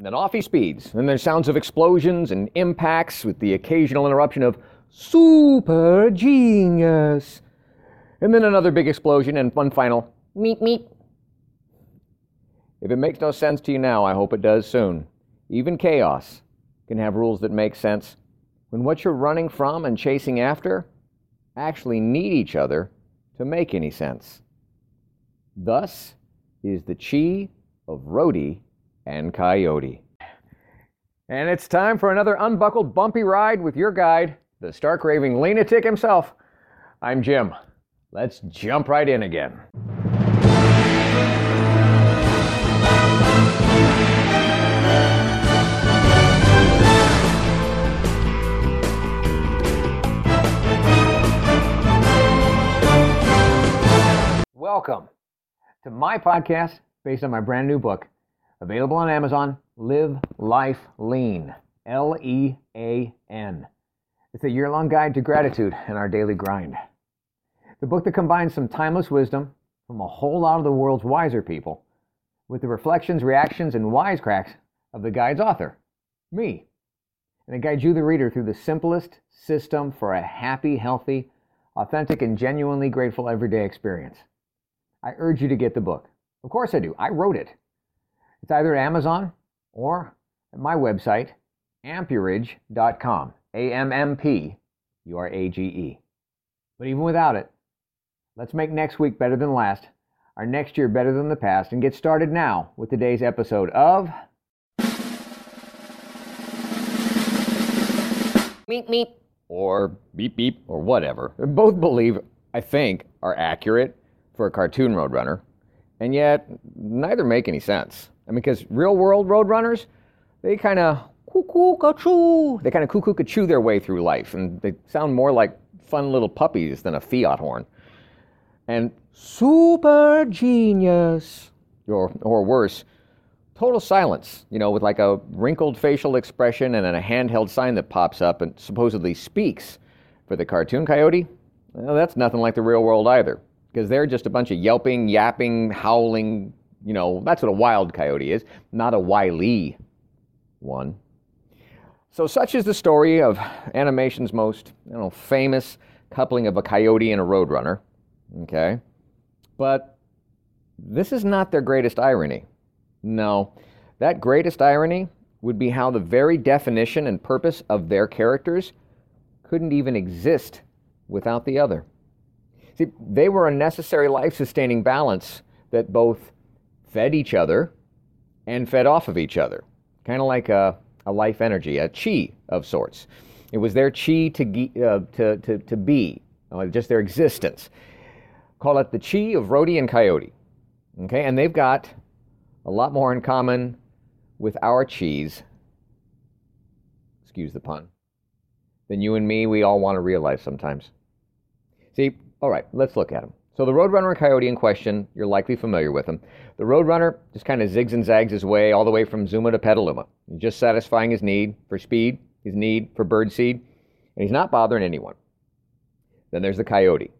And then off he speeds. And there's sounds of explosions and impacts with the occasional interruption of super genius. And then another big explosion and one final meep, meep. If it makes no sense to you now, I hope it does soon. Even chaos can have rules that make sense when what you're running from and chasing after actually need each other to make any sense. Thus is the chi of Roadee and Coyote. And it's time for another unbuckled bumpy ride with your guide, the stark raving lunatic himself. I'm Jim. Let's jump right in again. Welcome to my podcast based on my brand new book, available on Amazon Live Life Lean. L E A N. It's a year long guide to gratitude and our daily grind. The book that combines some timeless wisdom from a whole lot of the world's wiser people with the reflections, reactions, and wisecracks of the guide's author, me. And it guides you, the reader, through the simplest system for a happy, healthy, authentic, and genuinely grateful everyday experience. I urge you to get the book. Of course I do. I wrote it. It's either at Amazon or at my website, ammpurage.com. A M M P U R A G E. But even without it, let's make next week better than last, our next year better than the past, and get started now with today's episode of Meep, meep. or beep beep or whatever. Both believe, I think, are accurate for a cartoon Roadrunner, and yet neither make any sense. I mean, because real world Roadrunners, they kind of cuckoo choo They kind of cuckoo choo their way through life, and they sound more like fun little puppies than a Fiat horn. And super genius, or or worse, total silence. You know, with like a wrinkled facial expression and then a handheld sign that pops up and supposedly speaks. For the cartoon coyote, well, that's nothing like the real world either because they're just a bunch of yelping, yapping, howling. You know, that's what a wild coyote is, not a wily one. So, such is the story of animation's most you know, famous coupling of a coyote and a roadrunner. Okay? But this is not their greatest irony. No, that greatest irony would be how the very definition and purpose of their characters couldn't even exist without the other. See, they were a necessary life sustaining balance that both fed each other and fed off of each other, kind of like a, a life energy, a chi of sorts. It was their chi to, uh, to, to, to be, uh, just their existence. Call it the chi of Roadee and Coyote. Okay, and they've got a lot more in common with our cheese, excuse the pun, than you and me, we all want to realize sometimes. See, all right, let's look at them. So the Roadrunner and Coyote in question, you're likely familiar with them. The Roadrunner just kind of zigs and zags his way all the way from Zuma to Petaluma, just satisfying his need for speed, his need for birdseed, and he's not bothering anyone. Then there's the Coyote,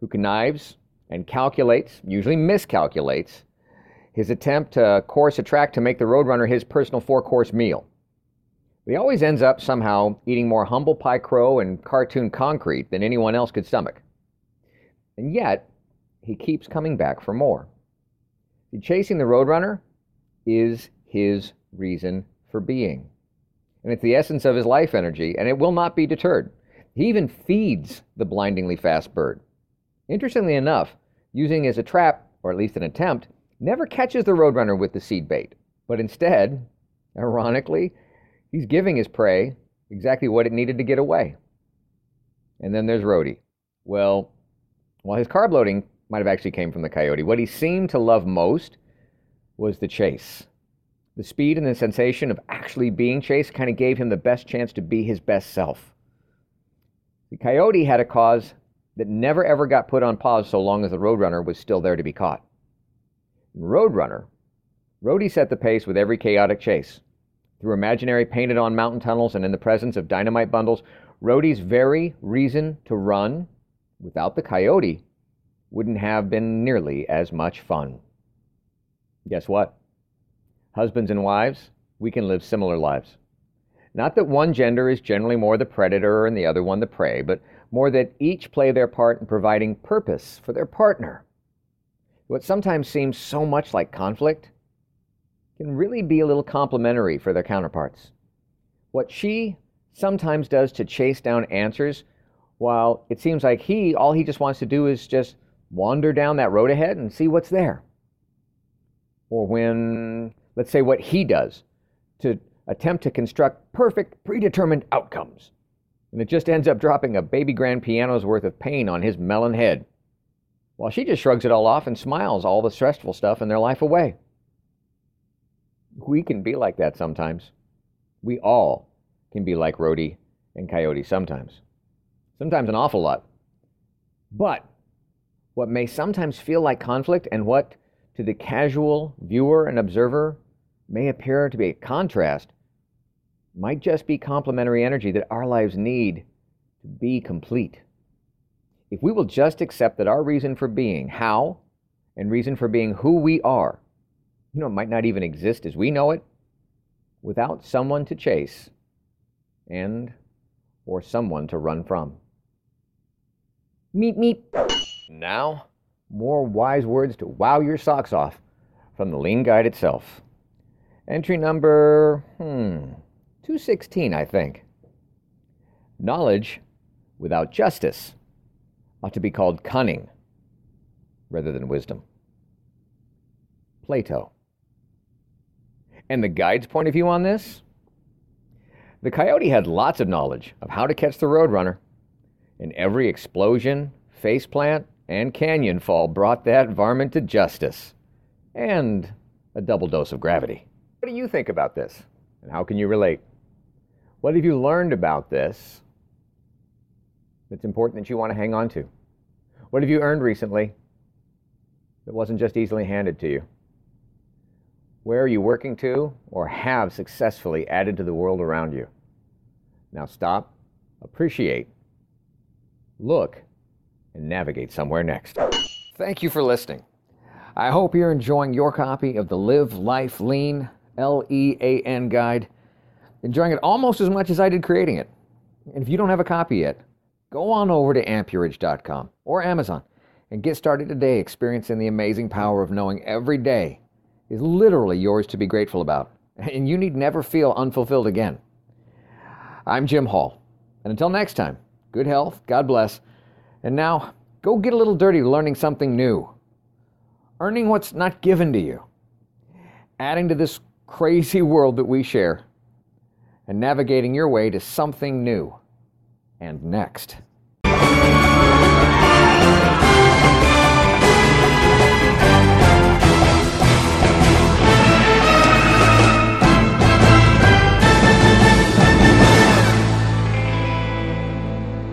who connives and calculates, usually miscalculates, his attempt to course a track to make the Roadrunner his personal four-course meal. But he always ends up somehow eating more humble pie crow and cartoon concrete than anyone else could stomach. And yet, he keeps coming back for more. Chasing the Roadrunner is his reason for being. And it's the essence of his life energy, and it will not be deterred. He even feeds the blindingly fast bird. Interestingly enough, using as a trap, or at least an attempt, never catches the Roadrunner with the seed bait, but instead, ironically, he's giving his prey exactly what it needed to get away. And then there's Roadee. Well, while his carb loading might have actually came from the coyote, what he seemed to love most was the chase. The speed and the sensation of actually being chased kind of gave him the best chance to be his best self. The coyote had a cause that never ever got put on pause so long as the Roadrunner was still there to be caught. Roadrunner, Roadee set the pace with every chaotic chase. Through imaginary painted on mountain tunnels and in the presence of dynamite bundles, Roadee's very reason to run without the coyote wouldn't have been nearly as much fun. Guess what? husbands and wives, we can live similar lives. Not that one gender is generally more the predator and the other one the prey, but more that each play their part in providing purpose for their partner. What sometimes seems so much like conflict can really be a little complementary for their counterparts. What she sometimes does to chase down answers, while it seems like he, all he just wants to do is just wander down that road ahead and see what's there. Or when, let's say, what he does to attempt to construct perfect, predetermined outcomes. And it just ends up dropping a baby grand piano's worth of pain on his melon head. While she just shrugs it all off and smiles all the stressful stuff in their life away. We can be like that sometimes. We all can be like Roadee and Coyote sometimes. Sometimes an awful lot. But what may sometimes feel like conflict and what to the casual viewer and observer may appear to be a contrast might just be complementary energy that our lives need to be complete. If we will just accept that our reason for being, how, and reason for being who we are, you know, it might not even exist as we know it, without someone to chase and or someone to run from. Meep meep. Now, more wise words to wow your socks off from the Lean Guide itself. Entry number, hmm, 216, I think. Knowledge without justice ought to be called cunning rather than wisdom. Plato. And the guide's point of view on this? The coyote had lots of knowledge of how to catch the roadrunner, and every explosion, faceplant, and canyon fall brought that varmint to justice and a double dose of gravity. What do you think about this? And how can you relate? What have you learned about this that's important that you want to hang on to? What have you earned recently that wasn't just easily handed to you? Where are you working to or have successfully added to the world around you? Now stop, appreciate, look, and navigate somewhere next. Thank you for listening. I hope you're enjoying your copy of the Live Life Lean L E A N guide, enjoying it almost as much as I did creating it. And if you don't have a copy yet, go on over to ammpurage.com or Amazon and get started today experiencing the amazing power of knowing every day is literally yours to be grateful about, and you need never feel unfulfilled again. I'm Jim Hall, and until next time, good health, God bless, and now, go get a little dirty learning something new, earning what's not given to you, adding to this crazy world that we share, and navigating your way to something new. And next.